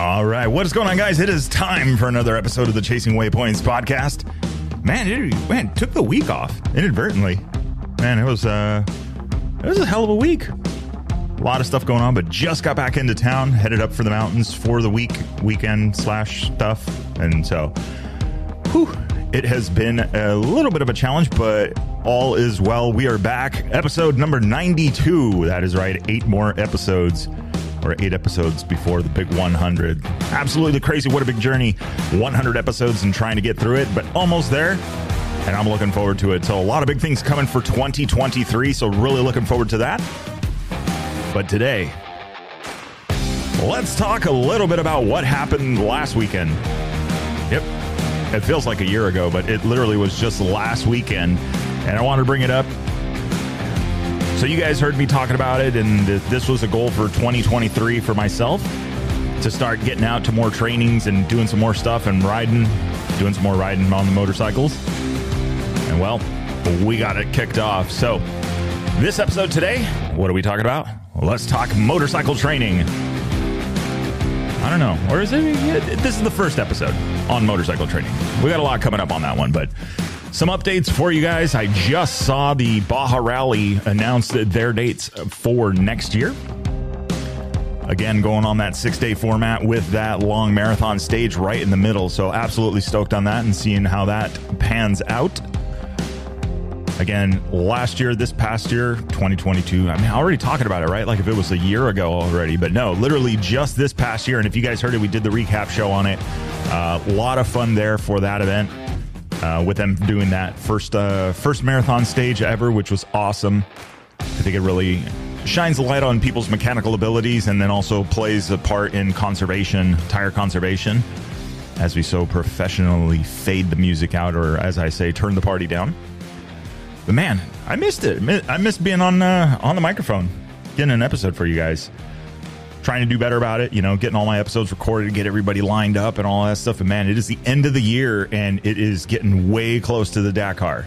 All right, what is going on, guys? It is time for another episode of the Chasing Waypoints podcast. Man, it man took the week off inadvertently. Man, it was uh, it was a hell of a week. A lot of stuff going on, but just got back into town, headed up for the mountains for the week weekend slash stuff, and so, whew, it has been a little bit of a challenge, but all is well. We are back, episode number ninety-two. That is right, eight more episodes or eight episodes before the big 100. Absolutely crazy. What a big journey. 100 episodes and trying to get through it, but almost there. And I'm looking forward to it. So, a lot of big things coming for 2023. So, really looking forward to that. But today, let's talk a little bit about what happened last weekend. Yep. It feels like a year ago, but it literally was just last weekend. And I wanted to bring it up so you guys heard me talking about it, and this was a goal for 2023 for myself to start getting out to more trainings and doing some more stuff and riding, doing some more riding on the motorcycles. And well, we got it kicked off. So this episode today, what are we talking about? let's talk motorcycle training. I don't know. Or is it? This is the first episode on motorcycle training. We got a lot coming up on that one, but some updates for you guys. I just saw the Baja Rally announced their dates for next year. Again, going on that six day format with that long marathon stage right in the middle. So, absolutely stoked on that and seeing how that pans out. Again, last year, this past year, 2022. I mean, already talking about it, right? Like if it was a year ago already, but no, literally just this past year. And if you guys heard it, we did the recap show on it. A uh, lot of fun there for that event uh, with them doing that first uh, first marathon stage ever, which was awesome. I think it really shines a light on people's mechanical abilities and then also plays a part in conservation, tire conservation, as we so professionally fade the music out, or as I say, turn the party down. But man, I missed it. I missed being on uh, on the microphone, getting an episode for you guys trying to do better about it, you know, getting all my episodes recorded, get everybody lined up and all that stuff. And man, it is the end of the year and it is getting way close to the Dakar.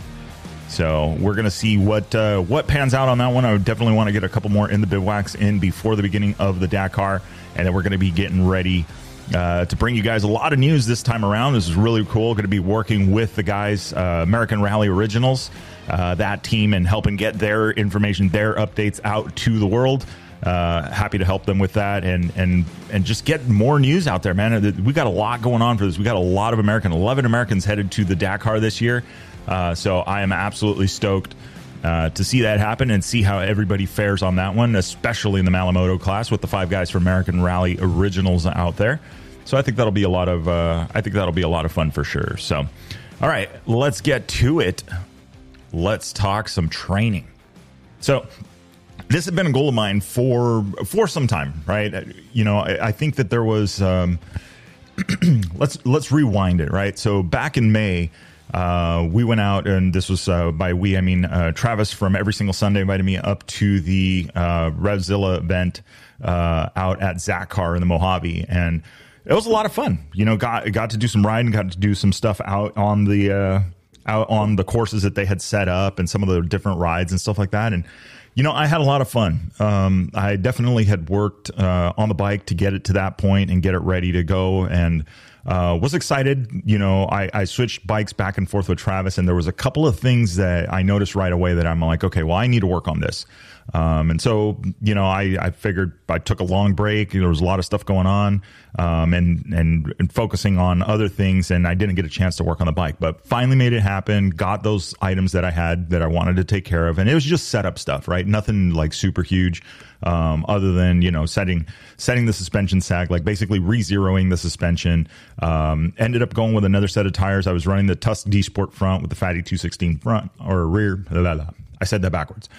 So we're gonna see what uh, what pans out on that one. I would definitely want to get a couple more in the bivouacs in before the beginning of the Dakar, and then we're gonna be getting ready uh, to bring you guys a lot of news this time around. This is really cool. Going to be working with the guys, uh, American Rally Originals, uh, that team, and helping get their information, their updates out to the world. Uh, happy to help them with that and and and just get more news out there, man. We got a lot going on for this. We got a lot of American, eleven Americans headed to the Dakar this year. Uh, so I am absolutely stoked uh, to see that happen and see how everybody fares on that one, especially in the Malle Moto class with the five guys from American Rally Originals out there. So I think that'll be a lot of uh, I think that'll be a lot of fun for sure. So, all right, let's get to it. Let's talk some training. So this had been a goal of mine for for some time, right? You know, I, I think that there was. Um, let's let's rewind it, right? So back in May, uh, we went out, and this was uh, by we, I mean uh, Travis from Every Single Sunday invited me up to the uh, Revzilla event uh, out at Zakar in the Mojave, and it was a lot of fun. You know, got got to do some riding, got to do some stuff out on the uh, out on the courses that they had set up, and some of the different rides and stuff like that, and you know, I had a lot of fun. Um, I definitely had worked uh, on the bike to get it to that point and get it ready to go, and uh, was excited. You know, I, I, switched bikes back and forth with Travis, and there was a couple of things that I noticed right away that I'm like, okay, well, I need to work on this. Um, and so, you know, I, I figured I took a long break. There was a lot of stuff going on, um, and, and, and focusing on other things. And I didn't get a chance to work on the bike, but finally made it happen. Got those items that I had that I wanted to take care of. And it was just setup stuff, right? Nothing like super huge. Um, other than you know setting setting the suspension sag, like basically re-zeroing the suspension. Um, ended up going with another set of tires. I was running the Tusk D Sport front with the Fatty 216 front or rear. Blah, blah. I said that backwards.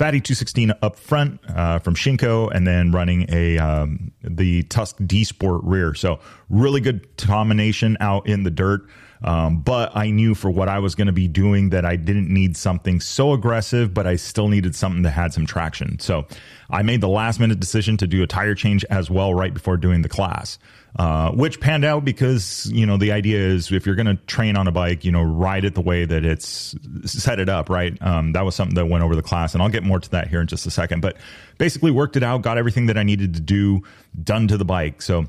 Fatty 216 up front uh, from Shinko, and then running a um, the Tusk D Sport rear. So really good combination out in the dirt. Um, but I knew for what I was going to be doing that I didn't need something so aggressive, but I still needed something that had some traction. So I made the last minute decision to do a tire change as well right before doing the class uh, which panned out because you know the idea is if you're going to train on a bike, you know, ride it the way that it's set it up, right? Um, that was something that went over the class, and I'll get more to that here in just a second. But basically, worked it out, got everything that I needed to do done to the bike. So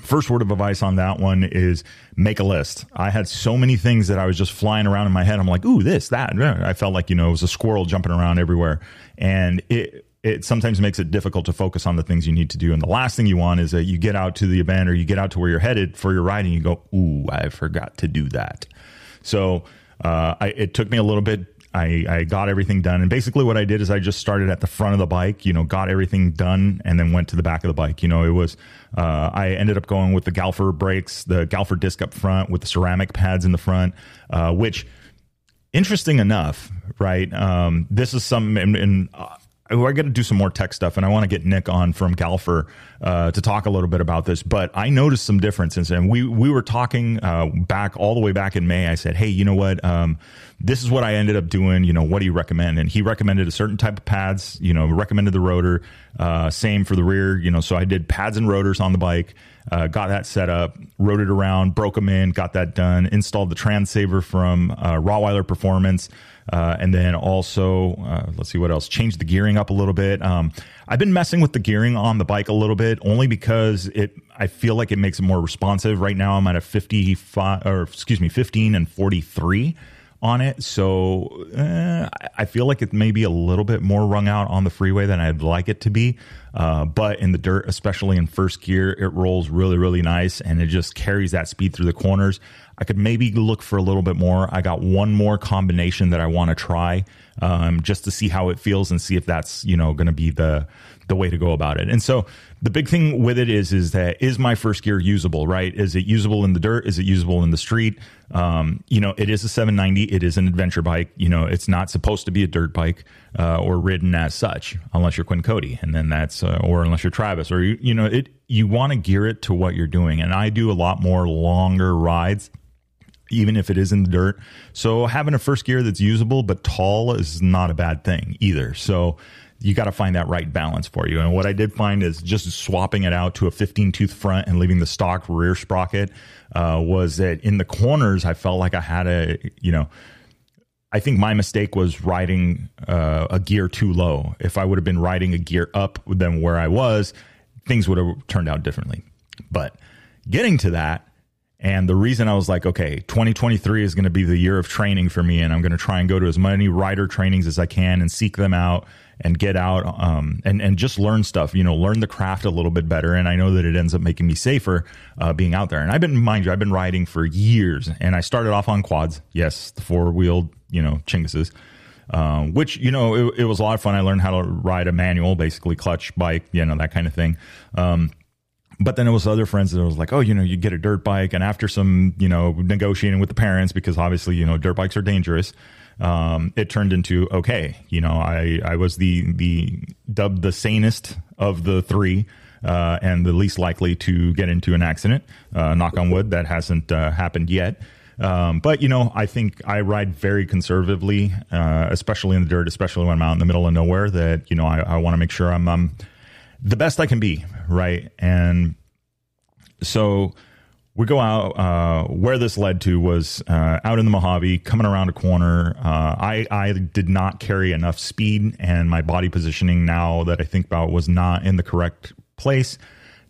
first word of advice on that one is make a list. I had so many things that I was just flying around in my head. I'm like, ooh, this, that. I felt like, you know, it was a squirrel jumping around everywhere. And it, it sometimes makes it difficult to focus on the things you need to do. And the last thing you want is that you get out to the event or you get out to where you're headed for your ride and you go, ooh, I forgot to do that. So uh, I, it took me a little bit I, I got everything done. And basically, what I did is I just started at the front of the bike, you know, got everything done, and then went to the back of the bike. You know, it was, uh, I ended up going with the Galfer brakes, the Galfer disc up front with the ceramic pads in the front, uh, which, interesting enough, right? Um, this is some, and, and uh, I got to do some more tech stuff, and I want to get Nick on from Galfer uh, to talk a little bit about this. But I noticed some differences, and we we were talking uh, back all the way back in May. I said, "Hey, you know what? Um, this is what I ended up doing. You know, what do you recommend?" And he recommended a certain type of pads. You know, recommended the rotor. Uh, same for the rear. You know, so I did pads and rotors on the bike. Uh, got that set up, rode it around, broke them in, got that done. Installed the Transaver from uh, Performance. Uh, and then also, uh, let's see what else. changed the gearing up a little bit. Um, I've been messing with the gearing on the bike a little bit, only because it. I feel like it makes it more responsive. Right now, I'm at a 55, or excuse me, 15 and 43 on it. So uh, I feel like it may be a little bit more rung out on the freeway than I'd like it to be. Uh, but in the dirt, especially in first gear, it rolls really, really nice and it just carries that speed through the corners. I could maybe look for a little bit more. I got one more combination that I want to try um, just to see how it feels and see if that's you know going to be the the way to go about it. And so the big thing with it is is that is my first gear usable? Right? Is it usable in the dirt? Is it usable in the street? Um, you know, it is a 790. It is an adventure bike. You know, it's not supposed to be a dirt bike uh, or ridden as such, unless you're Quinn Cody, and then that's uh, or unless you're Travis, or you you know it. You want to gear it to what you're doing, and I do a lot more longer rides even if it is in the dirt. So having a first gear that's usable but tall is not a bad thing either. So you got to find that right balance for you. And what I did find is just swapping it out to a 15 tooth front and leaving the stock rear sprocket uh, was that in the corners I felt like I had a you know. I think my mistake was riding uh, a gear too low. If I would have been riding a gear up than where I was, things would have turned out differently. But getting to that, and the reason I was like, okay, 2023 is going to be the year of training for me, and I'm going to try and go to as many rider trainings as I can and seek them out and get out um, and and just learn stuff. You know, learn the craft a little bit better. And I know that it ends up making me safer uh, being out there. And I've been, mind you, I've been riding for years, and I started off on quads. Yes, the four wheeled, you know, Chinguses. Um, which you know it, it, was a lot of fun. I learned how to ride a manual, basically clutch bike, you know that kind of thing. Um, but then it was other friends that was like, oh, you know, you get a dirt bike, and after some, you know, negotiating with the parents because obviously, you know, dirt bikes are dangerous. Um, it turned into okay, you know, I I was the the dubbed the sanest of the three. Uh, and the least likely to get into an accident. Uh, knock on wood, that hasn't uh, happened yet. Um, but you know, I think I ride very conservatively, uh, especially in the dirt, especially when I'm out in the middle of nowhere. That you know, I, I want to make sure I'm, I'm the best I can be, right? And so we go out. Uh, where this led to was uh, out in the Mojave, coming around a corner. Uh, I I did not carry enough speed, and my body positioning now that I think about was not in the correct place.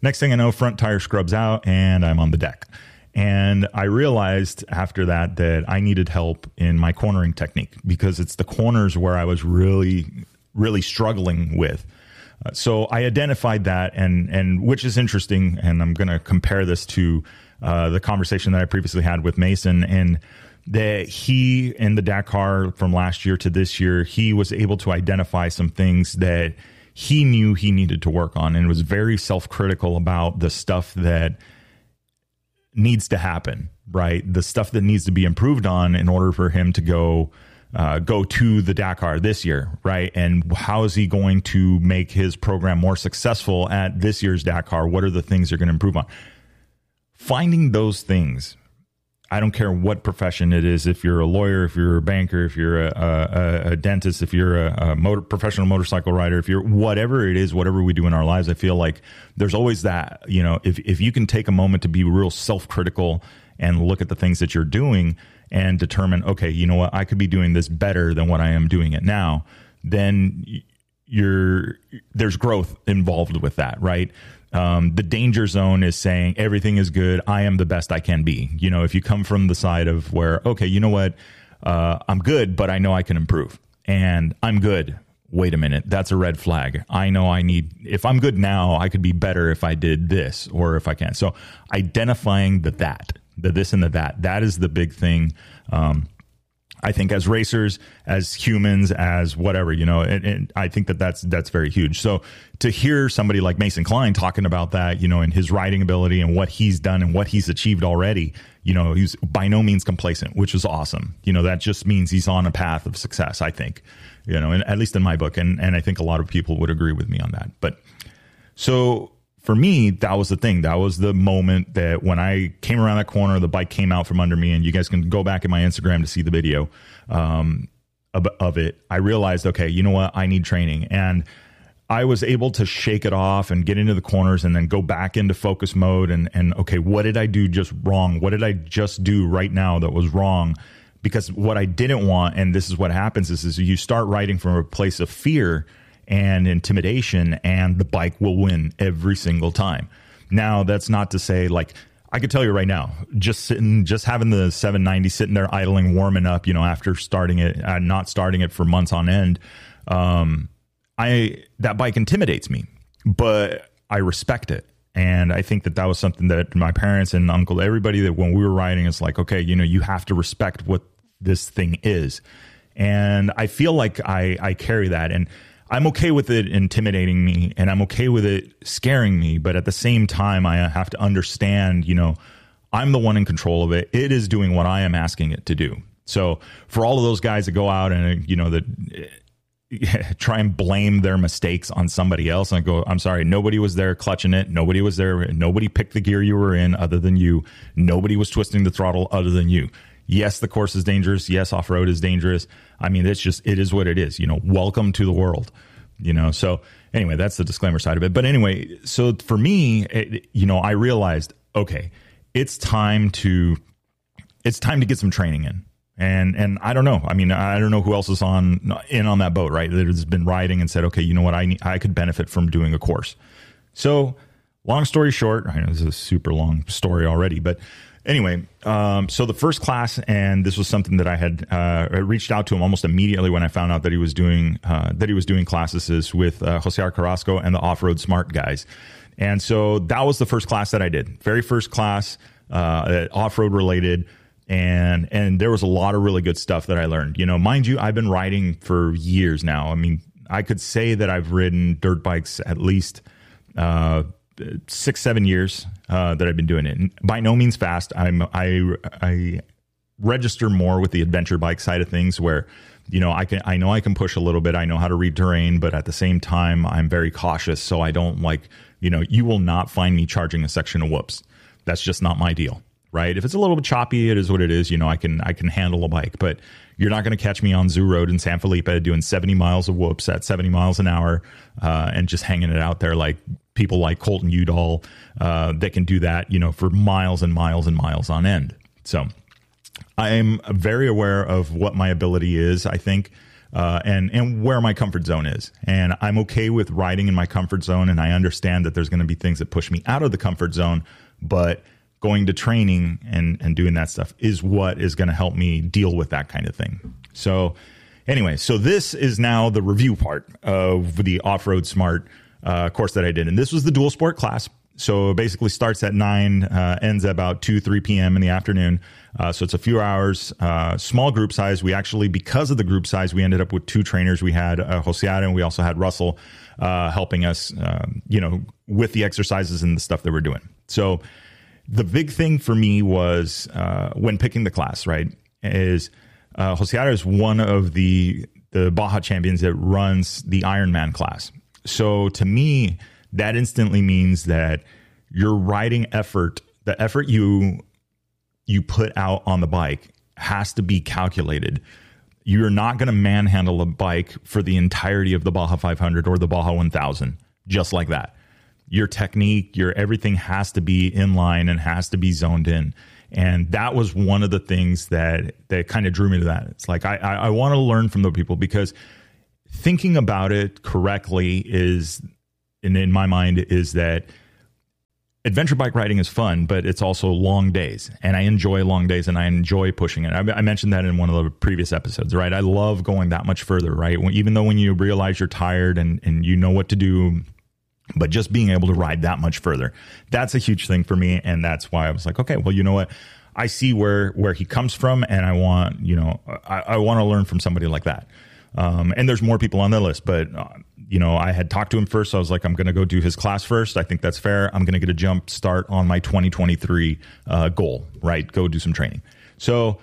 Next thing I know, front tire scrubs out, and I'm on the deck. And I realized after that that I needed help in my cornering technique because it's the corners where I was really, really struggling with. Uh, so I identified that, and and which is interesting, and I'm going to compare this to uh, the conversation that I previously had with Mason, and that he in the Dakar from last year to this year, he was able to identify some things that he knew he needed to work on, and was very self critical about the stuff that needs to happen, right? The stuff that needs to be improved on in order for him to go uh, go to the Dakar this year, right? And how is he going to make his program more successful at this year's Dakar? What are the things you're going to improve on? Finding those things, I don't care what profession it is. If you're a lawyer, if you're a banker, if you're a, a, a dentist, if you're a, a motor, professional motorcycle rider, if you're whatever it is, whatever we do in our lives, I feel like there's always that. You know, if if you can take a moment to be real self critical and look at the things that you're doing and determine, okay, you know what, I could be doing this better than what I am doing it now, then you're there's growth involved with that, right? Um, the danger zone is saying everything is good. I am the best I can be. You know, if you come from the side of where, okay, you know what, uh, I'm good, but I know I can improve, and I'm good. Wait a minute, that's a red flag. I know I need. If I'm good now, I could be better if I did this or if I can. So identifying the that, the this and the that, that is the big thing. Um, I think as racers, as humans, as whatever, you know, and, and, I think that that's that's very huge. So to hear somebody like Mason Klein talking about that, you know, and his riding ability and what he's done and what he's achieved already, you know, he's by no means complacent, which is awesome. You know, that just means he's on a path of success. I think, you know, and at least in my book, and and I think a lot of people would agree with me on that. But so for me, that was the thing. That was the moment that when I came around that corner, the bike came out from under me, and you guys can go back in my Instagram to see the video um, of, of it. I realized, okay, you know what? I need training. And I was able to shake it off and get into the corners and then go back into focus mode and and okay, what did I do just wrong? What did I just do right now that was wrong? Because what I didn't want, and this is what happens, is, is you start writing from a place of fear and intimidation, and the bike will win every single time. Now, that's not to say like I could tell you right now, just sitting, just having the 790 sitting there idling, warming up, you know, after starting it, uh, not starting it for months on end, um, I that bike intimidates me, but I respect it. And I think that that was something that my parents and uncle, everybody that when we were riding, is like, okay, you know, you have to respect what this thing is. And I feel like I, I carry that. And I'm okay with it intimidating me and I'm okay with it scaring me, but at the same time, I uh, have to understand, you know, I'm the one in control of it. It is doing what I am asking it to do. So for all of those guys that go out and, uh, you know, that try and blame their mistakes on somebody else and I go, I'm sorry, nobody was there clutching it. Nobody was there. Nobody picked the gear you were in other than you. Nobody was twisting the throttle other than you yes, the course is dangerous. Yes, off road is dangerous. I mean, it's just, it is what it is. You know, welcome to the world, you know? So, anyway, that's the disclaimer side of it. But anyway, so for me, it, you know, I realized, okay, it's time to, it's time to get some training in. And, and I don't know. I mean, I don't know who else is on in on that boat, right? That has been riding and said, okay, you know what? I need, I could benefit from doing a course. So long story short, I know this is a super long story already, but anyway, um, so the first class, and this was something that I had uh, reached out to him almost immediately when I found out that he was doing uh, that he was doing classes with uh, Jose Carrasco and the Off Road Smart guys, and so that was the first class that I did, very first class, uh, off road related. And and there was a lot of really good stuff that I learned. You know, mind you, I've been riding for years now. I mean, I could say that I've ridden dirt bikes at least uh, six seven years uh, that I've been doing it. And by no means fast. I'm I I register more with the adventure bike side of things where you know I can I know I can push a little bit. I know how to read terrain, but at the same time I'm very cautious. So I don't like you know you will not find me charging a section of whoops. That's just not my deal. Right? If it's a little bit choppy, it is what it is. You know, I can I can handle a bike, but you're not going to catch me on Zoo Road in San Felipe doing 70 miles of whoops at 70 miles an hour uh, and just hanging it out there like people like Colton Udall uh, that can do that, you know, for miles and miles and miles on end. So I'm very aware of what my ability is. I think. Uh, and and where my comfort zone is, and I'm okay with riding in my comfort zone, and I understand that there's going to be things that push me out of the comfort zone, but going to training and and doing that stuff is what is going to help me deal with that kind of thing. So anyway, so this is now the review part of the off-road smart uh, course that I did, and this was the dual sport class. So basically starts at nine, uh, ends at about two, three p.m. in the afternoon. Uh, so it's a few hours, uh, small group size. We actually, because of the group size, we ended up with two trainers. We had uh, Josiada and we also had Russell uh, helping us, um, you know, with the exercises and the stuff that we're doing. So the big thing for me was uh, when picking the class, right? Is uh, Josiara is one of the the Baja champions that runs the Ironman class. So to me, that instantly means that your riding effort, the effort you you put out on the bike, has to be calculated. You're not going to manhandle a bike for the entirety of the Baja 500 or the Baja 1000 just like that your technique, your everything has to be in line and has to be zoned in. And that was one of the things that that kind of drew me to that. It's like I I, I want to learn from the people because thinking about it correctly is, and in my mind, is that adventure bike riding is fun, but it's also long days, and I enjoy long days, and I enjoy pushing it. I, I mentioned that in one of the previous episodes, right? I love going that much further, right? Even though when you realize you're tired and and you know what to do, but just being able to ride that much further, that's a huge thing for me, and that's why I was like, okay, well, you know what? I see where where he comes from, and I want you know I, I want to learn from somebody like that. Um, and there's more people on the list, but uh, you know, I had talked to him first. So I was like, I'm going to go do his class first. I think that's fair. I'm going to get a jump start on my 2023 uh, goal, right? Go do some training. So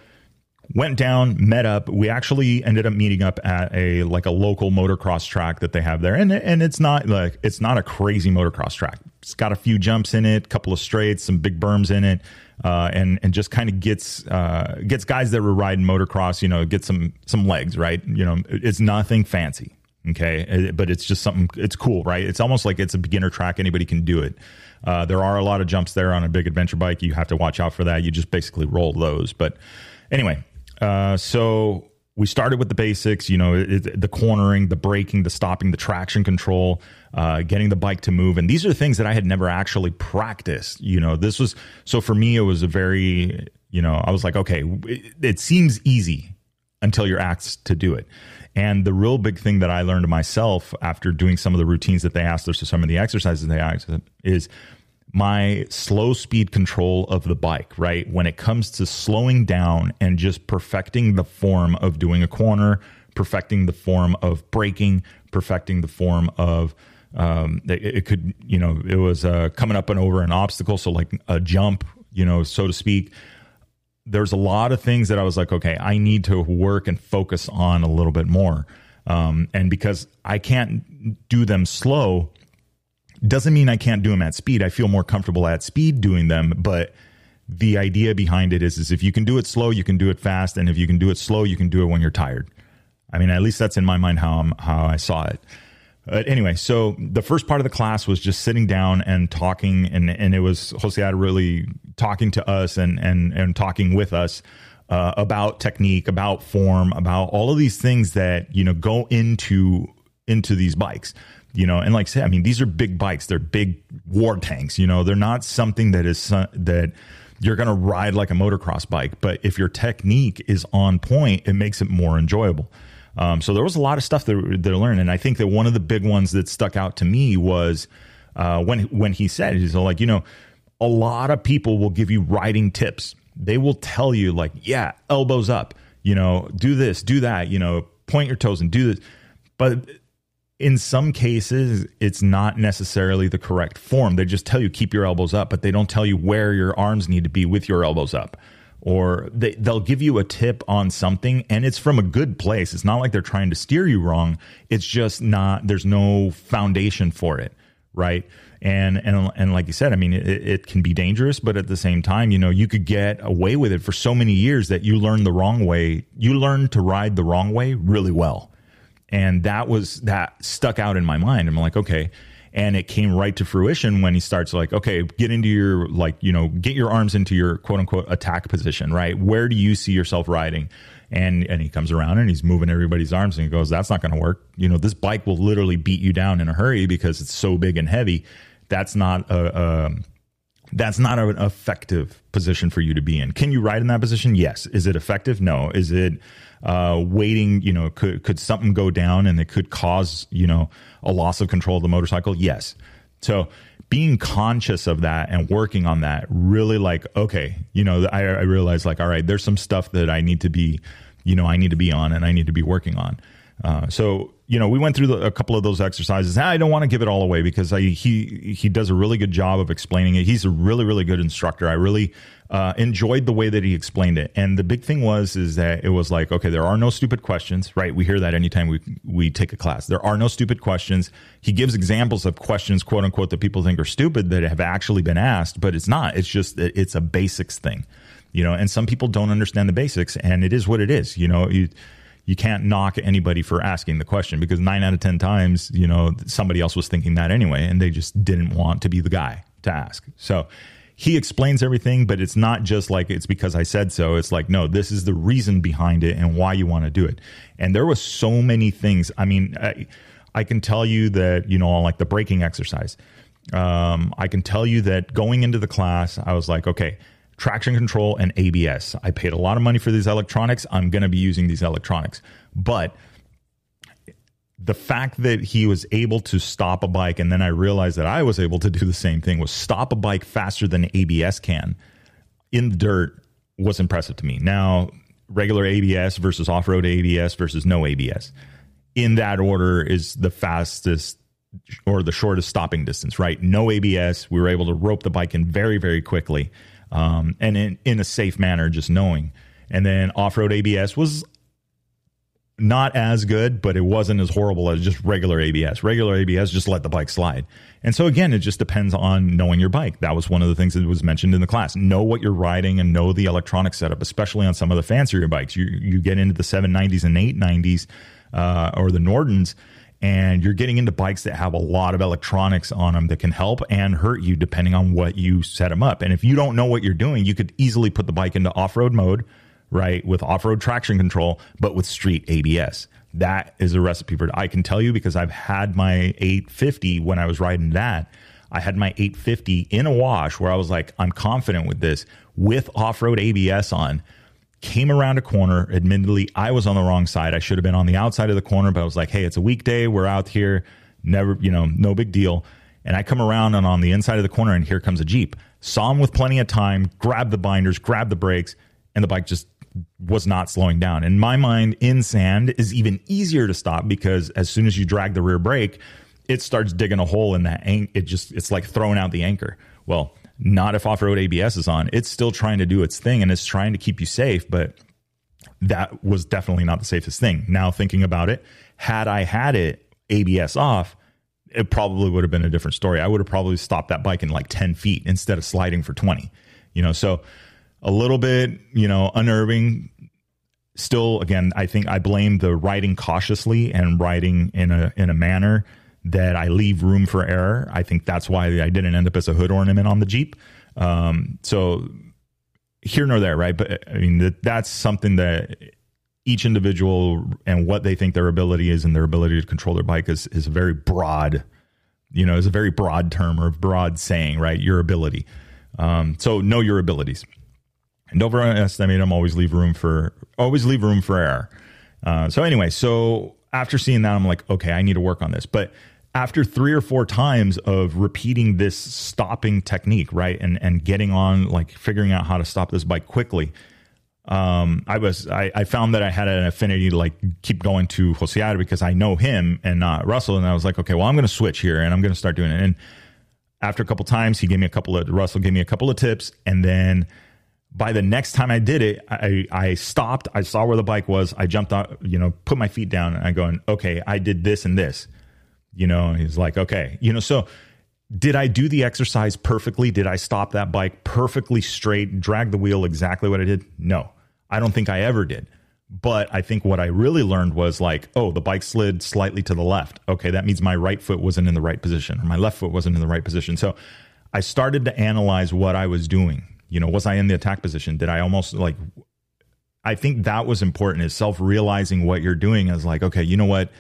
went down, met up. We actually ended up meeting up at a like a local motocross track that they have there, and and it's not like it's not a crazy motocross track. It's got a few jumps in it, a couple of straights, some big berms in it. Uh, and and just kind of gets uh, gets guys that were riding motocross, you know, get some some legs, right? You know, it's nothing fancy, okay, but it's just something. It's cool, right? It's almost like it's a beginner track; anybody can do it. Uh, there are a lot of jumps there on a big adventure bike. You have to watch out for that. You just basically roll those. But anyway, uh, so we started with the basics, you know, it, the cornering, the braking, the stopping, the traction control, uh, getting the bike to move. And these are things that I had never actually practiced. You know, this was so for me, it was a very, you know, I was like, okay, it, it seems easy until you're asked to do it. And the real big thing that I learned myself after doing some of the routines that they asked us to some of the exercises they asked is my slow speed control of the bike, right? When it comes to slowing down and just perfecting the form of doing a corner, perfecting the form of braking, perfecting the form of um, it, it, could, you know, it was uh, coming up and over an obstacle, so like a jump, you know, so to speak. There's a lot of things that I was like, okay, I need to work and focus on a little bit more. Um, and because I can't do them slow, doesn't mean I can't do them at speed. I feel more comfortable at speed doing them, but the idea behind it is, is if you can do it slow, you can do it fast, and if you can do it slow, you can do it when you're tired. I mean, at least that's in my mind how I'm, how I saw it. But anyway, so the first part of the class was just sitting down and talking, and and it was Jose had really talking to us and and and talking with us uh, about technique, about form, about all of these things that you know go into into these bikes you know and like I said i mean these are big bikes. They're big war tanks you know. They're not something that is that you're going to ride like a motocross bike but if your technique is on point it makes it more enjoyable. Um, so there was a lot of stuff that they learned and i think that one of the big ones that stuck out to me was uh, when when he said he's like you know a lot of people will give you riding tips. They will tell you like yeah elbows up you know do this do that you know point your toes and do this. But in some cases, it's not necessarily the correct form. They just tell you keep your elbows up, but they don't tell you where your arms need to be with your elbows up. Or they, they'll give you a tip on something and it's from a good place. It's not like they're trying to steer you wrong. It's just not, there's no foundation for it. Right. And, and, and like you said, I mean, it, it can be dangerous, but at the same time, you know, you could get away with it for so many years that you learn the wrong way. You learn to ride the wrong way really well and that was that stuck out in my mind. I'm like, okay. And it came right to fruition when he starts like, okay, get into your like, you know, get your arms into your quote unquote attack position, right? Where do you see yourself riding? And and he comes around and he's moving everybody's arms and he goes, That's not gonna work. You know, this bike will literally beat you down in a hurry because it's so big and heavy. That's not a, a that's not an effective position for you to be in. Can you ride in that position? Yes. Is it effective? No. Is it uh, waiting, you know, could could something go down and it could cause, you know, a loss of control of the motorcycle? Yes. So being conscious of that and working on that really like, okay, you know, I, I realized like, all right, there's some stuff that I need to be, you know, I need to be on and I need to be working on. Uh, so you know, we went through the, a couple of those exercises. I don't want to give it all away because I, he he does a really good job of explaining it. He's a really really good instructor. I really uh, enjoyed the way that he explained it. And the big thing was is that it was like, okay, there are no stupid questions, right? We hear that anytime we we take a class. There are no stupid questions. He gives examples of questions, quote unquote, that people think are stupid that have actually been asked, but it's not. It's just it's a basics thing, you know. And some people don't understand the basics, and it is what it is, you know. You, you can't knock anybody for asking the question because nine out of 10 times, you know, somebody else was thinking that anyway, and they just didn't want to be the guy to ask. So he explains everything, but it's not just like it's because I said so. It's like, no, this is the reason behind it and why you want to do it. And there was so many things. I mean, I, I can tell you that, you know, like the breaking exercise, Um, I can tell you that going into the class, I was like, okay, traction control and ABS. I paid a lot of money for these electronics. I'm going to be using these electronics. But the fact that he was able to stop a bike and then I realized that I was able to do the same thing was stop a bike faster than ABS can in the dirt was impressive to me. Now, regular ABS versus off-road ABS versus no ABS. In that order is the fastest or the shortest stopping distance, right? No ABS. We were able to rope the bike in very, very quickly um, and in, in a safe manner, just knowing. And then off road ABS was not as good, but it wasn't as horrible as just regular ABS. Regular ABS just let the bike slide. And so again, it just depends on knowing your bike. That was one of the things that was mentioned in the class. Know what you're riding and know the electronic setup, especially on some of the fancier bikes. You you get into the 790s and 890s uh, or the Nordens and you're getting into bikes that have a lot of electronics on them that can help and hurt you depending on what you set them up. And if you don't know what you're doing, you could easily put the bike into off-road mode, right, with off-road traction control, but with street ABS. That is a recipe for it. I can tell you because I've had my 850 when I was riding that. I had my 850 in a wash where I was like, I'm confident with this with off-road ABS on came around a corner. Admittedly, I was on the wrong side. I should have been on the outside of the corner, but I was like, hey, it's a weekday. We're out here. Never, you know, no big deal. And I come around and on the inside of the corner, and here comes a Jeep. Saw him with plenty of time, grabbed the binders, grabbed the brakes, and the bike just was not slowing down. In my mind, in sand is even easier to stop because as soon as you drag the rear brake, it starts digging a hole in that. It just, it's like throwing out the anchor. Well, not if off road ABS is on. It's still trying to do its thing and it's trying to keep you safe, but that was definitely not the safest thing. Now, thinking about it, had I had it ABS off, it probably would have been a different story. I would have probably stopped that bike in like 10 feet instead of sliding for 20. You know, so a little bit, you know, unnerving. Still, again, I think I blame the riding cautiously and riding in a in a manner that I leave room for error. I think that's why I didn't end up as a hood ornament on the Jeep. Um, so here nor there, right? But I mean, that, that's something that each individual and what they think their ability is and their ability to control their bike is, is a very broad, you know, is a very broad term or broad saying, right? Your ability. Um, so know your abilities and don't overestimate them. Always leave room for, always leave room for error. Uh, so anyway, so after seeing that, I'm like, okay, I need to work on this. But after three or four times of repeating this stopping technique, right, and and getting on like figuring out how to stop this bike quickly, um, I was I, I found that I had an affinity to like keep going to Josiara because I know him and not Russell, and I was like, okay, well, I'm going to switch here and I'm going to start doing it. And after a couple times, he gave me a couple of Russell gave me a couple of tips, and then by the next time I did it, I, I stopped. I saw where the bike was. I jumped out, you know, put my feet down, and I going, okay, I did this and this you know, he's like, okay, you know, so did I do the exercise perfectly? Did I stop that bike perfectly straight, drag the wheel exactly what I did? No, I don't think I ever did. But I think what I really learned was like, oh, the bike slid slightly to the left. Okay, that means my right foot wasn't in the right position, or my left foot wasn't in the right position. So I started to analyze what I was doing. You know, was I in the attack position? Did I almost like, I think that was important is self realizing what you're doing as like, okay, you know what?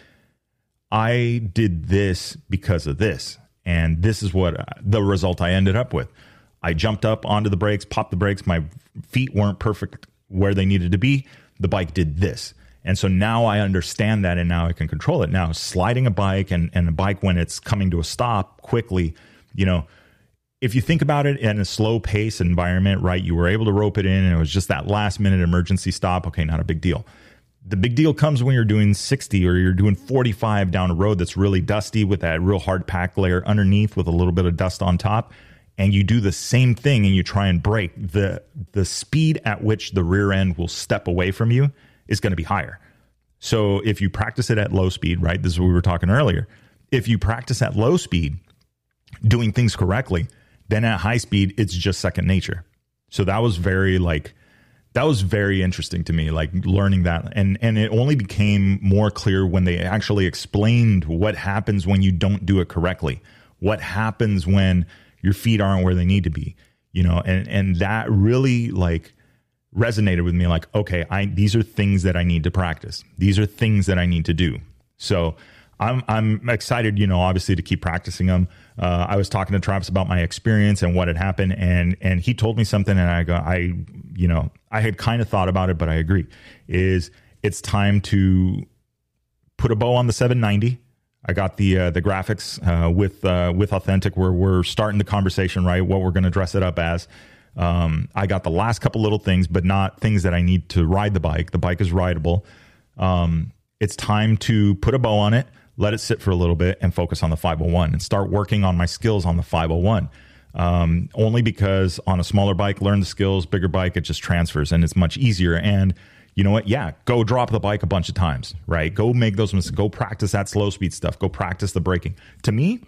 I did this because of this. And this is what uh, the result I ended up with. I jumped up onto the brakes, popped the brakes. My feet weren't perfect where they needed to be. The bike did this. And so now I understand that and now I can control it. Now, sliding a bike and, and a bike when it's coming to a stop quickly, you know, if you think about it in a slow pace environment, right, you were able to rope it in and it was just that last minute emergency stop. Okay, not a big deal. The big deal comes when you're doing 60 or you're doing 45 down a road that's really dusty with that real hard pack layer underneath with a little bit of dust on top. And you do the same thing and you try and brake. The, the speed at which the rear end will step away from you is going to be higher. So if you practice it at low speed, right? This is what we were talking earlier. If you practice at low speed, doing things correctly, then at high speed, it's just second nature. So that was very like, that was very interesting to me like learning that. And and it only became more clear when they actually explained what happens when you don't do it correctly. What happens when your feet aren't where they need to be you know? And and that really like resonated with me like okay i these are things that i need to practice. These are things that i need to do. So I'm I'm excited, you know, obviously to keep practicing them. Uh, I was talking to Travis about my experience and what had happened, and and he told me something, and I go, I, you know, I had kind of thought about it, but I agree. Is it's time to put a bow on the 790. I got the uh, the graphics uh, with uh, with Authentic where we're starting the conversation right, what we're going to dress it up as. Um, I got the last couple little things, but not things that I need to ride the bike. The bike is rideable. Um, it's time to put a bow on it let it sit for a little bit and focus on the 501 and start working on my skills on the 501. Um, only because on a smaller bike, learn the skills, bigger bike, it just transfers and it's much easier. And you know what? Yeah, go drop the bike a bunch of times, right? Go make those mistakes. Go practice that slow speed stuff. Go practice the braking. To me,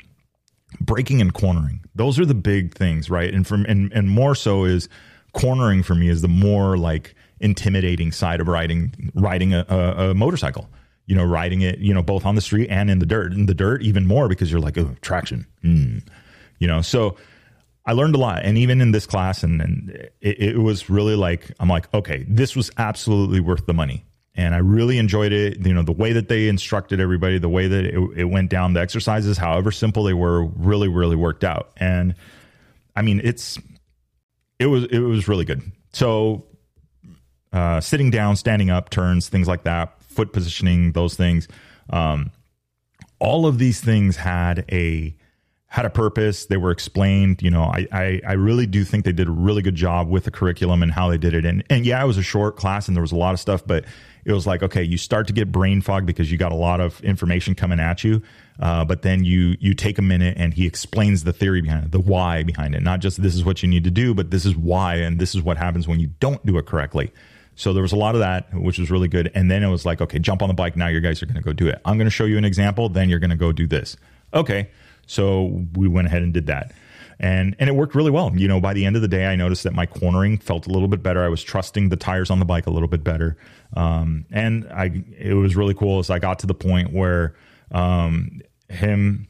braking and cornering, those are the big things, right? And from and and more so is cornering for me is the more like intimidating side of riding riding a, a, a motorcycle you know, riding it, you know, both on the street and in the dirt. In the dirt, even more because you're like, oh, traction. Mm. You know, so I learned a lot. And even in this class, and, and it, it, was really like, I'm like, okay, this was absolutely worth the money. And I really enjoyed it. You know, the way that they instructed everybody, the way that it, it went down, the exercises, however simple they were, really, really worked out. And I mean, it's, it was, it was really good. So, uh, sitting down, standing up, turns, things like that, foot positioning, those things. Um, all of these things had a had a purpose. They were explained. You know, I, I, I really do think they did a really good job with the curriculum and how they did it. And and yeah, it was a short class and there was a lot of stuff, but it was like okay, you start to get brain fog because you got a lot of information coming at you. Uh, but then you you take a minute and he explains the theory behind it, the why behind it. Not just this is what you need to do, but this is why and this is what happens when you don't do it correctly. So there was a lot of that, which was really good. And then it was like, okay, jump on the bike. Now you guys are going to go do it. I'm going to show you an example. Then you're going to go do this. Okay. So we went ahead and did that. And, and it worked really well. You know, by the end of the day, I noticed that my cornering felt a little bit better. I was trusting the tires on the bike a little bit better. Um, and I, it was really cool as I got to the point where, um, him,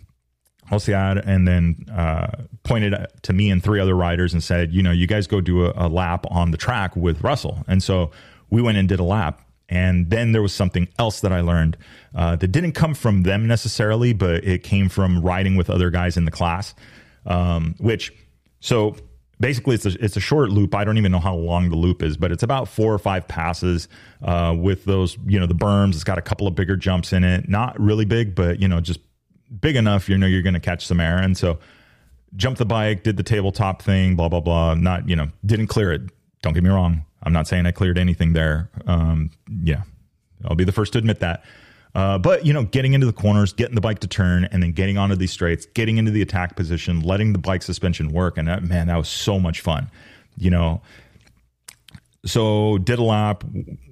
Osiad and then uh, pointed to me and three other riders and said, you know, you guys go do a, a, lap on the track with Russell. And so we went and did a lap. And then there was something else that I learned uh, that didn't come from them necessarily, but it came from riding with other guys in the class. Um, which, so basically, it's a, it's a short loop. I don't even know how long the loop is, but it's about four or five passes uh, with those, you know, the berms. It's got a couple of bigger jumps in it. Not really big, but, you know, just big enough, you know, you're going to catch some air. And so jumped the bike, did the tabletop thing, blah, blah, blah. Not, you know, didn't clear it. Don't get me wrong. I'm not saying I cleared anything there. Um, yeah, I'll be the first to admit that. Uh, but you know, getting into the corners, getting the bike to turn, and then getting onto these straights, getting into the attack position, letting the bike suspension work, and that, man, that was so much fun. You know, so did a lap,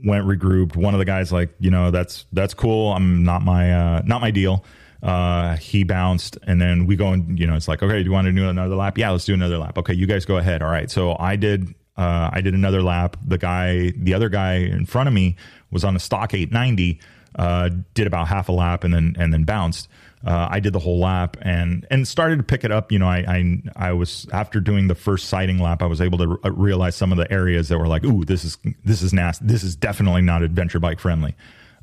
went regrouped. One of the guys like, you know, that's that's cool. I'm not my uh, not my deal. Uh, he bounced, and then we go and you know it's like, okay, do you want to do another lap? Yeah, let's do another lap. Okay, you guys go ahead. All right. So I did. Uh, I did another lap. The guy, the other guy in front of me, was on a stock 890. Uh, did about half a lap and then and then bounced. Uh, I did the whole lap and and started to pick it up. You know, I, I I was after doing the first sighting lap, I was able to realize some of the areas that were like, ooh, this is this is nasty. This is definitely not adventure bike friendly.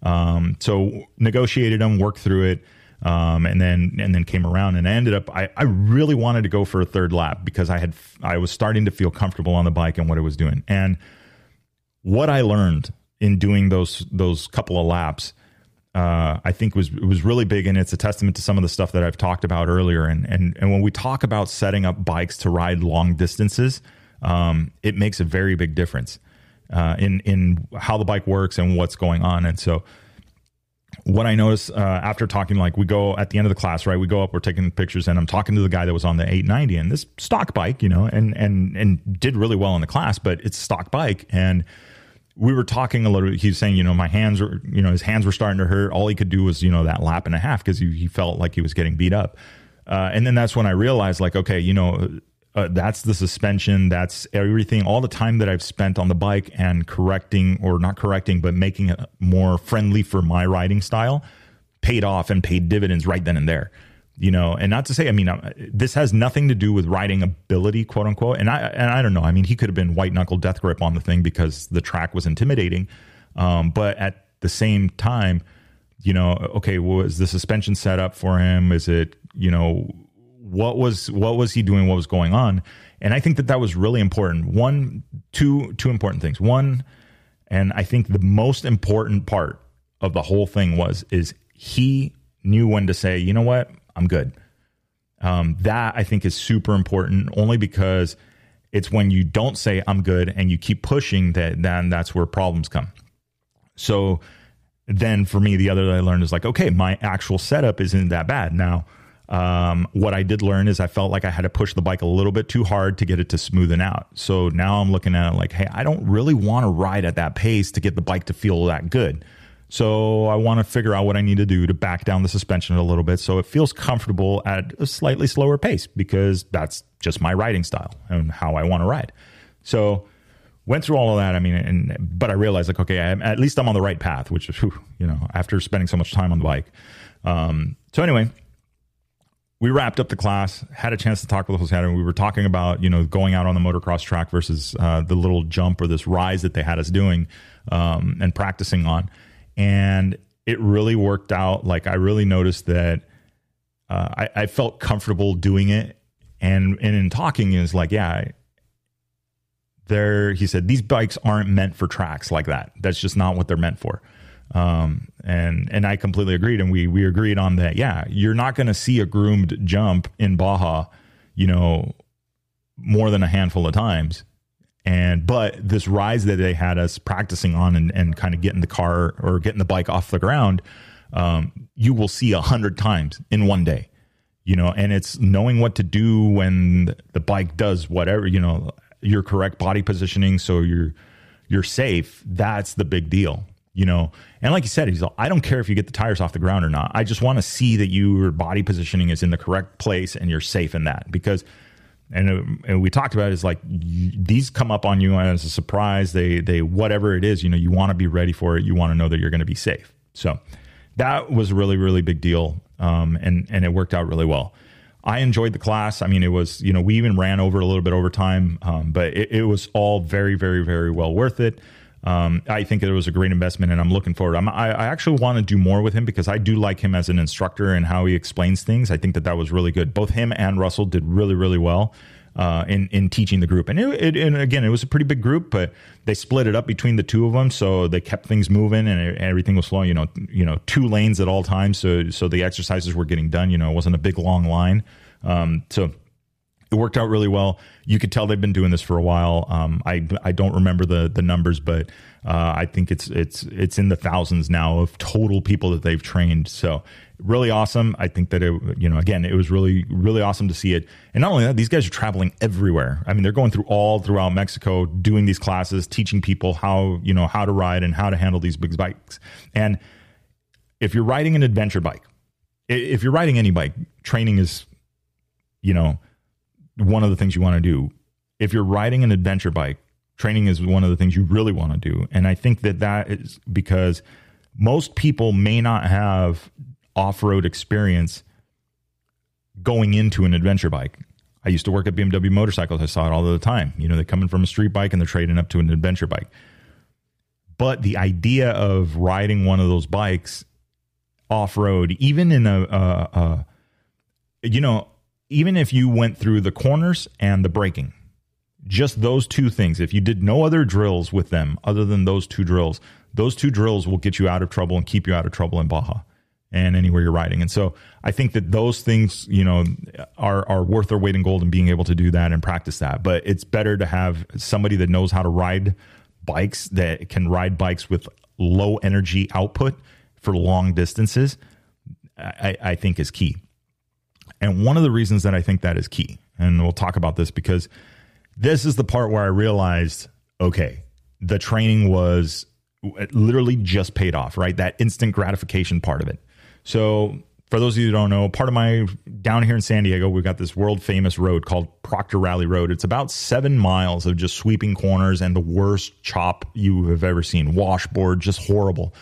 Um, so negotiated them, worked through it um, and then and then came around and I ended up I, I really wanted to go for a third lap because I had I was starting to feel comfortable on the bike and what it was doing. And what I learned in doing those those couple of laps uh, I think was was really big and it's a testament to some of the stuff that I've talked about earlier. And and and when we talk about setting up bikes to ride long distances um, it makes a very big difference uh, in in how the bike works and what's going on. And so what I noticed uh, after talking, like we go at the end of the class, right? We go up, we're taking pictures, and I'm talking to the guy that was on the 890 and this stock bike, you know, and and and did really well in the class, but it's a stock bike, and we were talking a little. He was saying, you know, my hands were, you know, his hands were starting to hurt. All he could do was, you know, that lap and a half because he, he felt like he was getting beat up. Uh, and then that's when I realized, like, okay, you know, uh, that's the suspension. That's everything all the time that i've spent on the bike and correcting or not correcting but making it more friendly for my riding style paid off and paid dividends right then and there you know? And not to say i mean uh, this has nothing to do with riding ability quote unquote. And i and i don't know. I mean he could have been white knuckle death grip on the thing because the track was intimidating. Um, but at the same time you know, okay, was the suspension set up for him? Is it, you know, what was what was he doing? What was going on? And I think that that was really important. One, two, two important things. One, and I think the most important part of the whole thing was is he knew when to say, you know what, I'm good. Um, that I think is super important, only because it's when you don't say I'm good and you keep pushing that then that's where problems come. So then for me, the other that I learned is like, okay, my actual setup isn't that bad. Now, um, what I did learn is I felt like I had to push the bike a little bit too hard to get it to smoothen out. So now I'm looking at it like, hey, I don't really want to ride at that pace to get the bike to feel that good. So I want to figure out what I need to do to back down the suspension a little bit so it feels comfortable at a slightly slower pace because that's just my riding style and how I want to ride. So went through all of that. I mean, and but I realized like, okay, I, at least I'm on the right path, which is, you know, after spending so much time on the bike. Um, so anyway, we wrapped up the class, had a chance to talk with the Jose, and we were talking about you know going out on the motocross track versus uh, the little jump or this rise that they had us doing um, and practicing on and it really worked out. Like I really noticed that uh, I, I, felt comfortable doing it, and and in talking is like, yeah, there. He said these bikes aren't meant for tracks like that. That's just not what they're meant for. Um, and and I completely agreed, and we we agreed on that. Yeah, you're not going to see a groomed jump in Baja, you know, more than a handful of times and but this rise that they had us practicing on and, and kind of getting the car or getting the bike off the ground, um, you will see a hundred times in one day. You know, and it's knowing what to do when the bike does whatever, you know, your correct body positioning so you're you're safe. That's the big deal. You know, and like you said, he's like, I don't care if you get the tires off the ground or not. I just want to see that your body positioning is in the correct place and you're safe in that because and, and we talked about it, is like you, these come up on you as a surprise. They they whatever it is, you know, you want to be ready for it. You want to know that you're going to be safe. So that was a really really big deal, um, and and it worked out really well. I enjoyed the class. I mean, it was you know we even ran over a little bit over time, um, but it, it was all very very very well worth it. Um, I think it was a great investment, and I'm looking forward. I'm, I, I actually want to do more with him because I do like him as an instructor and how he explains things. I think that that was really good. Both him and Russell did really, really well uh, in in teaching the group. And it, it, and again, it was a pretty big group, but they split it up between the two of them, so they kept things moving and everything was flowing. You know, you know, two lanes at all times, so so the exercises were getting done. You know, it wasn't a big long line. Um, so it worked out really well. You could tell they've been doing this for a while. Um, I I don't remember the the numbers, but uh, I think it's it's it's in the thousands now of total people that they've trained. So really awesome. I think that it you know again it was really really awesome to see it. And not only that, these guys are traveling everywhere. I mean, they're going through all throughout Mexico, doing these classes, teaching people how you know how to ride and how to handle these big bikes. And if you're riding an adventure bike, if you're riding any bike, training is you know one of the things you want to do. If you're riding an adventure bike, training is one of the things you really want to do. And I think that that is because most people may not have off road experience going into an adventure bike. I used to work at BMW motorcycles. I saw it all the time. You know, they're coming from a street bike and they're trading up to an adventure bike. But the idea of riding one of those bikes off road, even in a, a, a, you know, even if you went through the corners and the braking, just those two things, if you did no other drills with them other than those two drills, those two drills will get you out of trouble and keep you out of trouble in Baja and anywhere you're riding. And so I think that those things, you know, are are worth their weight in gold and being able to do that and practice that. But it's better to have somebody that knows how to ride bikes that can ride bikes with low energy output for long distances. I, I think is key. And one of the reasons that I think that is key, and we'll talk about this because this is the part where I realized okay, the training was literally just paid off, right? That instant gratification part of it. So, for those of you who don't know, part of my down here in San Diego, we've got this world famous road called Proctor Valley Road. It's about seven miles of just sweeping corners and the worst chop you have ever seen. Washboard, just horrible.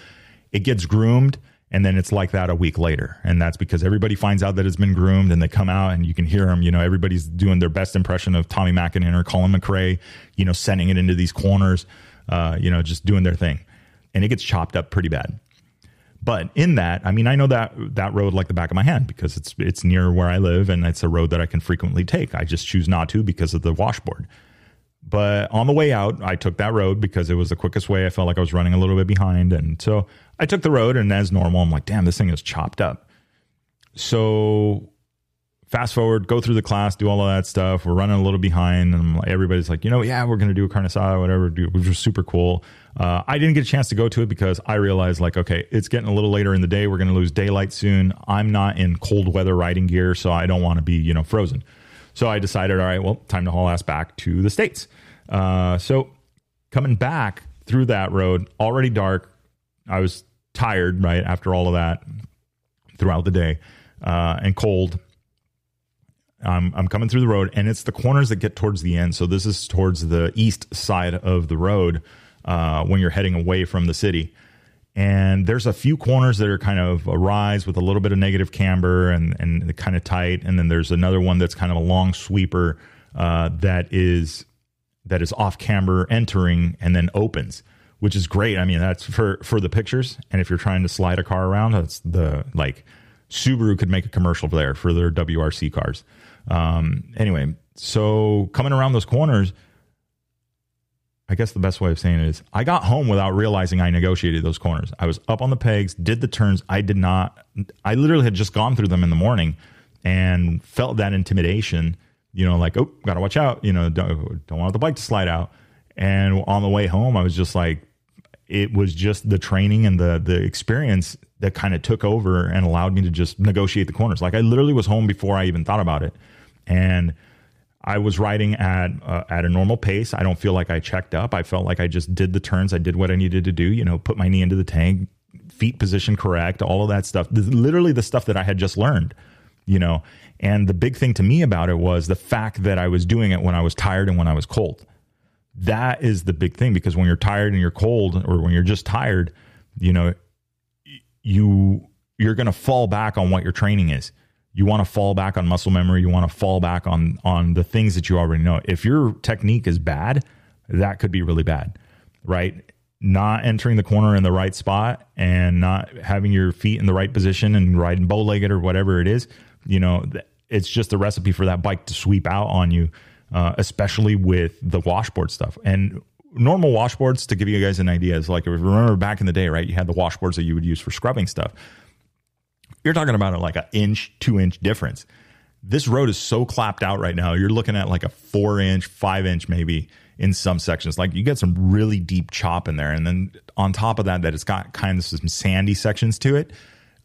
It gets groomed and then it's like that a week later and that's because everybody finds out that it's been groomed and they come out and you can hear them you know everybody's doing their best impression of Tommy Makinen or Colin McRae you know sending it into these corners uh, you know just doing their thing and it gets chopped up pretty bad But in that, I mean, I know that that road like the back of my hand because it's it's near where I live and it's a road that I can frequently take. I just choose not to because of the washboard. But on the way out, I took that road because it was the quickest way. I felt like I was running a little bit behind, and so I took the road. And as normal, I'm like, "Damn, this thing is chopped up." So fast forward, go through the class, do all of that stuff. We're running a little behind, and everybody's like, you know, yeah, we're going to do a carne asada, whatever, which was super cool. Uh, I didn't get a chance to go to it because I realized, like, okay, it's getting a little later in the day. We're going to lose daylight soon. I'm not in cold weather riding gear, so I don't want to be, you know, frozen. So I decided, all right, well, time to haul ass back to the States. Uh, so coming back through that road, already dark. I was tired, right, after all of that throughout the day uh, and cold I'm, I'm coming through the road, and it's the corners that get towards the end. So this is towards the east side of the road uh, when you're heading away from the city. And there's a few corners that are kind of a rise with a little bit of negative camber and and kind of tight. And then there's another one that's kind of a long sweeper uh, that is that is off camber entering and then opens, which is great. I mean, that's for for the pictures. And if you're trying to slide a car around, that's the like Subaru could make a commercial there for their WRC cars. Um, anyway, so coming around those corners, I guess the best way of saying it is I got home without realizing I negotiated those corners. I was up on the pegs, did the turns. I did not, I literally had just gone through them in the morning and felt that intimidation, you know, like, oh, gotta watch out, you know, don't, don't want the bike to slide out. And on the way home, I was just like, it was just the training and the the experience that kind of took over and allowed me to just negotiate the corners. Like I literally was home before I even thought about it and I was riding at uh, at a normal pace. I don't feel like I checked up. I felt like I just did the turns. I did what I needed to do. You know, put my knee into the tank, feet position correct, all of that stuff. Literally the stuff that I had just learned. You know, and the big thing to me about it was the fact that I was doing it when I was tired and when I was cold. That is the big thing because when you're tired and you're cold, or when you're just tired, you know, you you're going to fall back on what your training is you want to fall back on muscle memory you want to fall back on on the things that you already know. If your technique is bad that could be really bad right? Not entering the corner in the right spot and not having your feet in the right position and riding bow legged or whatever it is you know it's just a recipe for that bike to sweep out on you uh, especially with the washboard stuff. And normal washboards to give you guys an idea is like remember back in the day right you had the washboards that you would use for scrubbing stuff you're talking about like an inch, two inch difference. This road is so clapped out right now. You're looking at like a four inch, five inch maybe in some sections. Like you get some really deep chop in there, and then on top of that, that it's got kind of some sandy sections to it.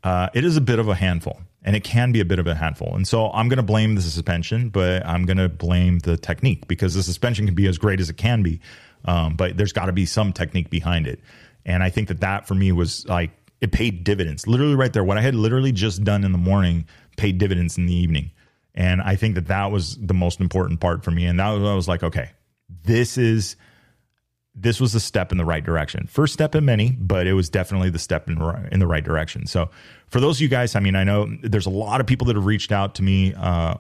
Uh, it is a bit of a handful, and it can be a bit of a handful. And so I'm going to blame the suspension, but I'm going to blame the technique because the suspension can be as great as it can be, um, but there's got to be some technique behind it. And I think that that for me was like it paid dividends literally right there. What I had literally just done in the morning paid dividends in the evening. And I think that that was the most important part for me. And that was, I was like, okay, this is, this was a step in the right direction. First step in many, but it was definitely the step in, in the right direction. So for those of you guys, I mean, I know there's a lot of people that have reached out to me, uh,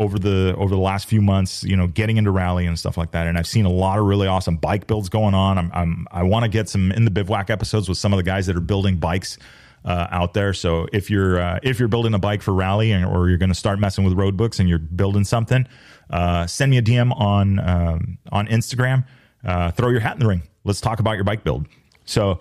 over the over the last few months, you know, getting into rally and stuff like that. And I've seen a lot of really awesome bike builds going on. I'm, I'm i want to get some in the bivouac episodes with some of the guys that are building bikes uh, out there. So if you're uh, if you're building a bike for rally and, or you're going to start messing with road books and you're building something, uh, send me a DM on um, on Instagram. Uh, throw your hat in the ring. Let's talk about your bike build. So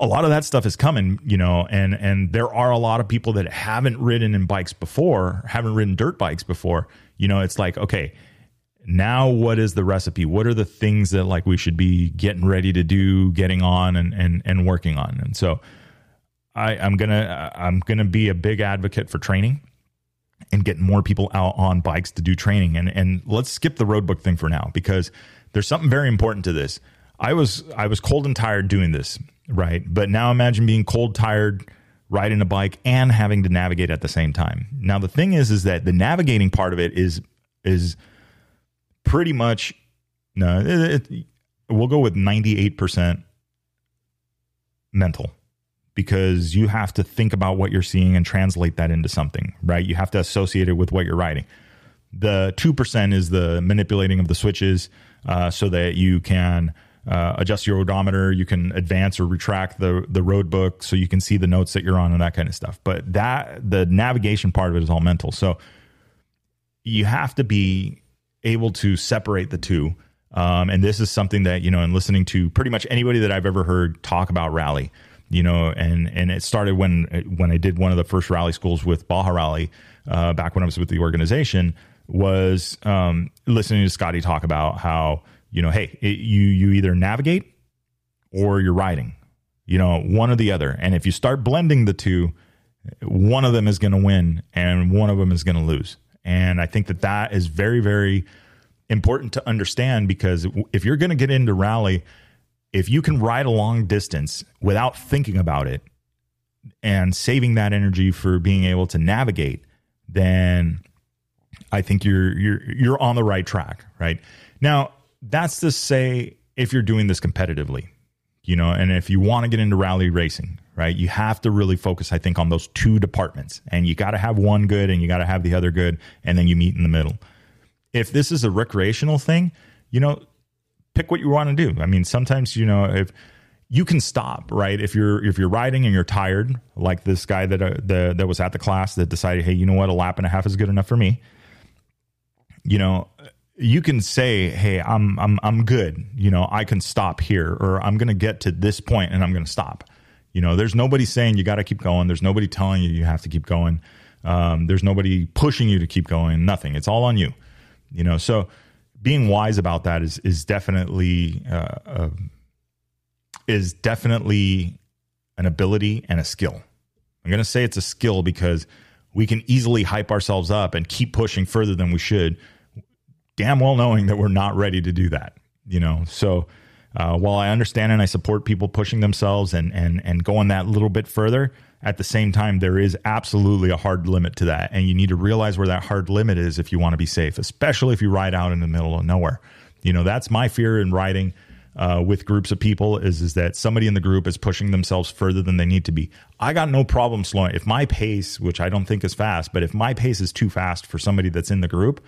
a lot of that stuff is coming, you know, and and there are a lot of people that haven't ridden in bikes before, haven't ridden dirt bikes before. You know, it's like, okay, now what is the recipe? What are the things that like we should be getting ready to do, getting on and and and working on? And so I, I'm gonna I'm gonna be a big advocate for training and getting more people out on bikes to do training. And and let's skip the road book thing for now because there's something very important to this. I was I was cold and tired doing this Right. But now imagine being cold, tired, riding a bike and having to navigate at the same time. Now the thing is is that the navigating part of it is is pretty much no, it, it, we'll go with 98% mental because you have to think about what you're seeing and translate that into something, right? You have to associate it with what you're riding. The 2% is the manipulating of the switches uh, so that you can uh, adjust your odometer. You can advance or retract the the road book so you can see the notes that you're on and that kind of stuff. But that the navigation part of it is all mental. So you have to be able to separate the two. Um, and this is something that you know, in listening to pretty much anybody that I've ever heard talk about rally, you know, and and it started when when I did one of the first rally schools with Baja Rally uh, back when I was with the organization was um, listening to Scotty talk about how you know, hey, it, you you either navigate or you're riding, you know, one or the other. And if you start blending the two, one of them is going to win and one of them is going to lose. And I think that that is very very important to understand because if you're going to get into rally, if you can ride a long distance without thinking about it and saving that energy for being able to navigate, then I think you're you're you're on the right track, right? Now, that's to say if you're doing this competitively, you know, and if you want to get into rally racing, right? You have to really focus, I think, on those two departments. And you got to have one good and you got to have the other good, and then you meet in the middle. If this is a recreational thing, you know, pick what you want to do. I mean, sometimes, you know, if you can stop, right? If you're if you're riding and you're tired, like this guy that uh, the, that was at the class that decided, hey, you know what, a lap and a half is good enough for me. You know, you can say, "Hey, I'm I'm I'm good. You know, I can stop here, or I'm going to get to this point and I'm going to stop." You know, there's nobody saying you got to keep going. There's nobody telling you you have to keep going. Um, there's nobody pushing you to keep going. Nothing. It's all on you. You know, so being wise about that is is definitely uh, uh, is definitely an ability and a skill. I'm going to say it's a skill because we can easily hype ourselves up and keep pushing further than we should damn well knowing that we're not ready to do that. You know, so uh, while I understand and I support people pushing themselves and and and going that little bit further, at the same time there is absolutely a hard limit to that, and you need to realize where that hard limit is if you want to be safe, especially if you ride out in the middle of nowhere. You know, that's my fear in riding. Uh, with groups of people is is that somebody in the group is pushing themselves further than they need to be. I got no problem slowing. If my pace, which I don't think is fast, but if my pace is too fast for somebody that's in the group,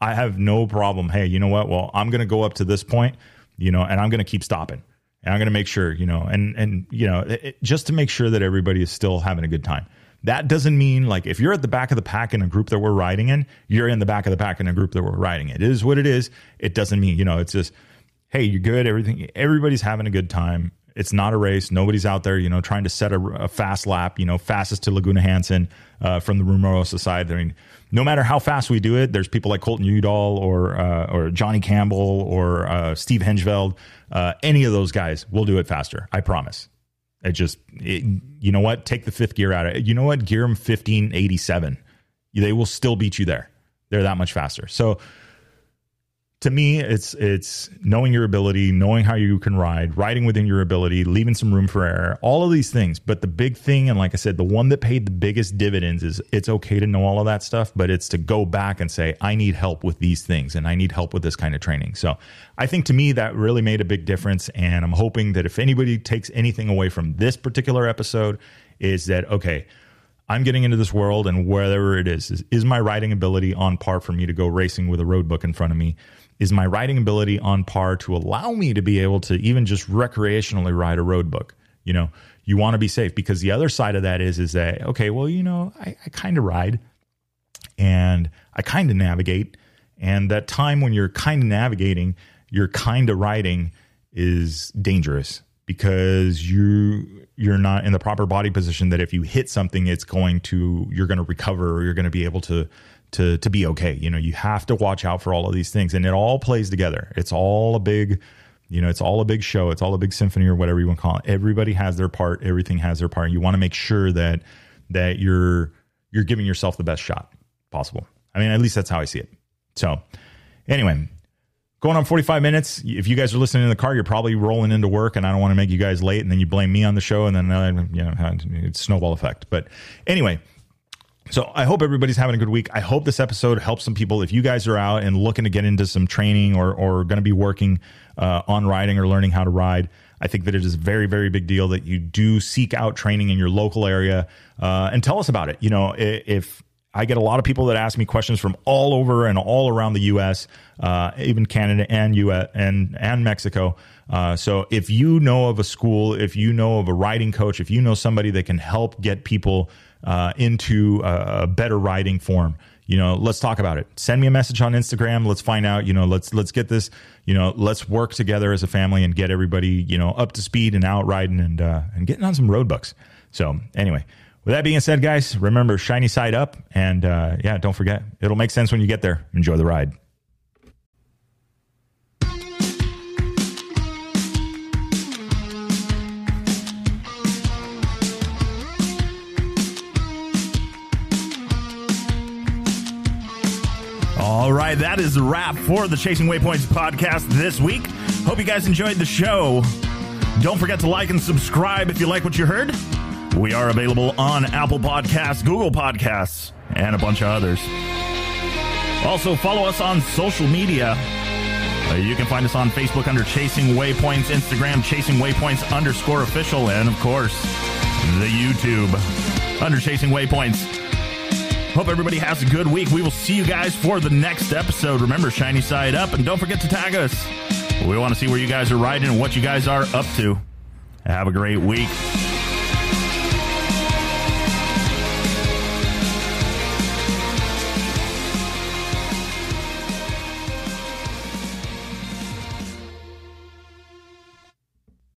I have no problem. Hey, you know what? Well, I'm going to go up to this point, you know, and I'm going to keep stopping. And I'm going to make sure, you know, and and you know, it, just to make sure that everybody is still having a good time. That doesn't mean like if you're at the back of the pack in a group that we're riding in, you're in the back of the pack in a group that we're riding. In. It is what it is. It doesn't mean, you know, it's just hey, you're good, everything everybody's having a good time. It's not a race. Nobody's out there, you know, trying to set a, a fast lap, you know, fastest to Laguna Hanson uh, from the Rumorosa side. I mean, no matter how fast we do it, there's people like Colton Udall or uh, or Johnny Campbell or uh, Steve Hengeveld. Uh, any of those guys will do it faster. I promise. It just, it, you know what? Take the fifth gear out of it. You know what? Gear them 1587. They will still beat you there. They're that much faster. So, to me it's it's knowing your ability knowing how you can ride riding within your ability leaving some room for error all of these things but the big thing and like i said the one that paid the biggest dividends is it's okay to know all of that stuff but it's to go back and say i need help with these things and i need help with this kind of training so i think to me that really made a big difference and i'm hoping that if anybody takes anything away from this particular episode is that okay I'm getting into this world, and wherever it is, is, is my riding ability on par for me to go racing with a road book in front of me? Is my riding ability on par to allow me to be able to even just recreationally ride a road book you know? You want to be safe because the other side of that is is that okay well you know i, I kind of ride and i kind of navigate and that time when you're kind of navigating you're kind of riding is dangerous because you you're not in the proper body position that if you hit something it's going to you're going to recover or you're going to be able to to to be okay. You know, you have to watch out for all of these things, and it all plays together. It's all a big, you know, it's all a big show. It's all a big symphony or whatever you want to call it. Everybody has their part. Everything has their part. You want to make sure that that you're you're giving yourself the best shot possible. I mean, at least that's how I see it. So, anyway, going on 45 minutes. If you guys are listening in the car, you're probably rolling into work, and I don't want to make you guys late, and then you blame me on the show, and then uh, you know, it's snowball effect. But anyway, so I hope everybody's having a good week. I hope this episode helps some people. If you guys are out and looking to get into some training or or going to be working uh, on riding or learning how to ride, I think that it is a very very big deal that you do seek out training in your local area uh, and tell us about it. You know, if I get a lot of people that ask me questions from all over and all around the U.S., uh, even Canada and U.S. and and Mexico. Uh, so if you know of a school, if you know of a riding coach, if you know somebody that can help get people uh, into a, a better riding form, you know, let's talk about it. Send me a message on Instagram. Let's find out. You know, let's let's get this. You know, let's work together as a family and get everybody you know up to speed and out riding and uh, and getting on some road books. So anyway. With that being said, guys, remember shiny side up, and uh, yeah, don't forget it'll make sense when you get there. Enjoy the ride. All right, that is wrap for the Chasing Waypoints podcast this week. Hope you guys enjoyed the show. Don't forget to like and subscribe if you like what you heard. We are available on Apple Podcasts, Google Podcasts, and a bunch of others. Also, follow us on social media. Uh, you can find us on Facebook under Chasing Waypoints, Instagram Chasing Waypoints underscore official, and of course, the YouTube under Chasing Waypoints. Hope everybody has a good week. We will see you guys for the next episode. Remember, shiny side up, and don't forget to tag us. We want to see where you guys are riding and what you guys are up to. Have a great week.